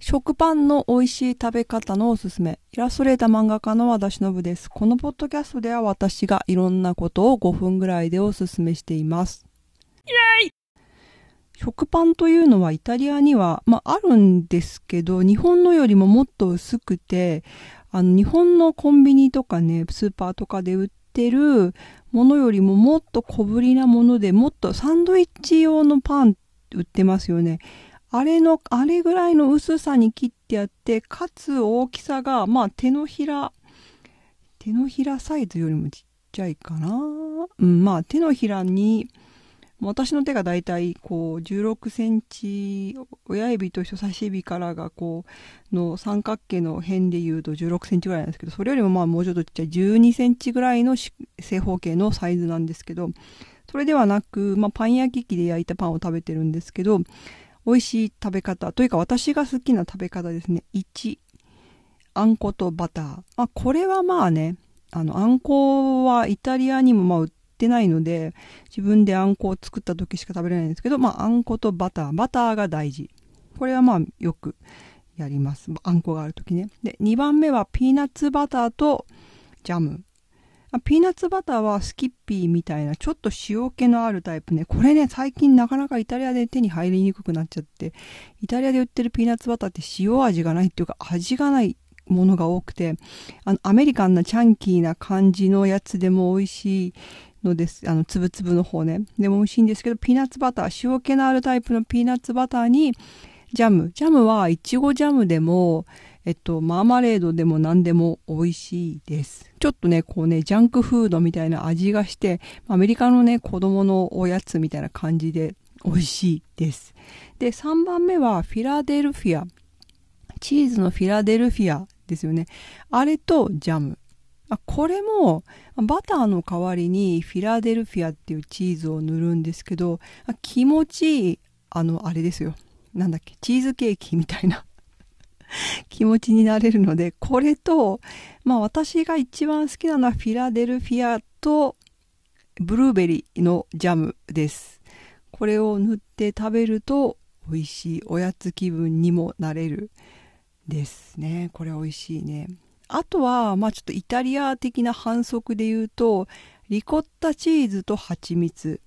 食パンの美味しい食べ方のおすすめ。イラストレーター漫画家の和田忍です。このポッドキャストでは私がいろんなことを5分ぐらいでおすすめしています。イェイ食パンというのはイタリアには、まあ、あるんですけど、日本のよりももっと薄くて、あの、日本のコンビニとかね、スーパーとかで売ってるものよりももっと小ぶりなもので、もっとサンドイッチ用のパン売ってますよね。あれの、あれぐらいの薄さに切ってあって、かつ大きさが、まあ手のひら、手のひらサイズよりもちっちゃいかな。うん、まあ手のひらに、私の手がだいたいこう16センチ、親指と人差し指からがこうの三角形の辺で言うと16センチぐらいなんですけど、それよりもまあもうちょっとちっちゃい12センチぐらいの正方形のサイズなんですけど、それではなく、まあパン焼き器で焼いたパンを食べてるんですけど、美味しい食べ方というか私が好きな食べ方ですね。1、あんことバター。あ、これはまあね、あの、あんこはイタリアにもまあ売ってないので、自分であんこを作った時しか食べれないんですけど、まあ、あんことバター。バターが大事。これはまあ、よくやります。あんこがある時ね。で、2番目はピーナッツバターとジャム。ピーナッツバターはスキッピーみたいなちょっと塩気のあるタイプね。これね、最近なかなかイタリアで手に入りにくくなっちゃって、イタリアで売ってるピーナッツバターって塩味がないっていうか味がないものが多くて、あの、アメリカンなチャンキーな感じのやつでも美味しいのです。あの、つぶつぶの方ね。でも美味しいんですけど、ピーナッツバター、塩気のあるタイプのピーナッツバターに、ジャム。ジャムはいちごジャムでも、えっと、マーマレードでも何でも美味しいです。ちょっとね、こうね、ジャンクフードみたいな味がして、アメリカのね、子供のおやつみたいな感じで美味しいです。で、3番目はフィラデルフィア。チーズのフィラデルフィアですよね。あれとジャム。これもバターの代わりにフィラデルフィアっていうチーズを塗るんですけど気持ちいいあのあれですよなんだっけチーズケーキみたいな気持ちになれるので、これと、まあ私が一番好きなのはフィラデルフィアとブルーベリーのジャムです。これを塗って食べると美味しいおやつ気分にもなれるですね。これ美味しいね。あとは、まあちょっとイタリア的な反則で言うと、リコッタチーズと蜂蜜。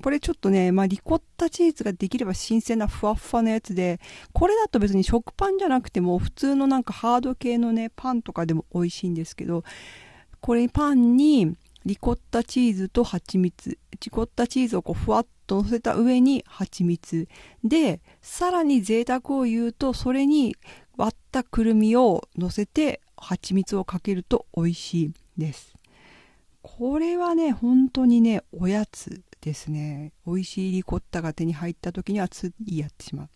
これちょっとね、まあ、リコッタチーズができれば新鮮なふわふわのやつで、これだと別に食パンじゃなくても、普通のなんかハード系のね、パンとかでも美味しいんですけど、これパンにリコッタチーズと蜂蜜、リコッタチーズをこうふわっと乗せた上に蜂蜜。で、さらに贅沢を言うと、それに割ったくるみを乗せて蜂蜜をかけると美味しいです。これはね、本当にね、おやつですね。美味しいリコッタが手に入った時にはついやってしまう。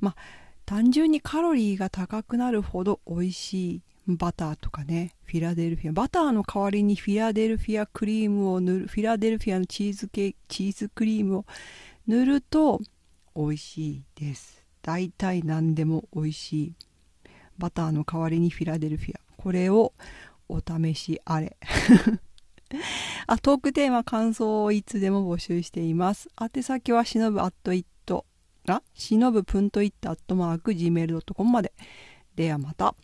まあ単純にカロリーが高くなるほど美味しいバターとかねフィラデルフィア。バターの代わりにフィラデルフィアクリームを塗るフィラデルフィアのチーズケチーズクリームを塗ると美味しいです。大体何でも美味しい。バターの代わりにフィラデルフィア。これをお試しあれ。あ、トークテーマ、感想をいつでも募集しています。宛先はしのぶアットイット、あ、しのぶ punto it アットマーク gmail.com まで。ではまた。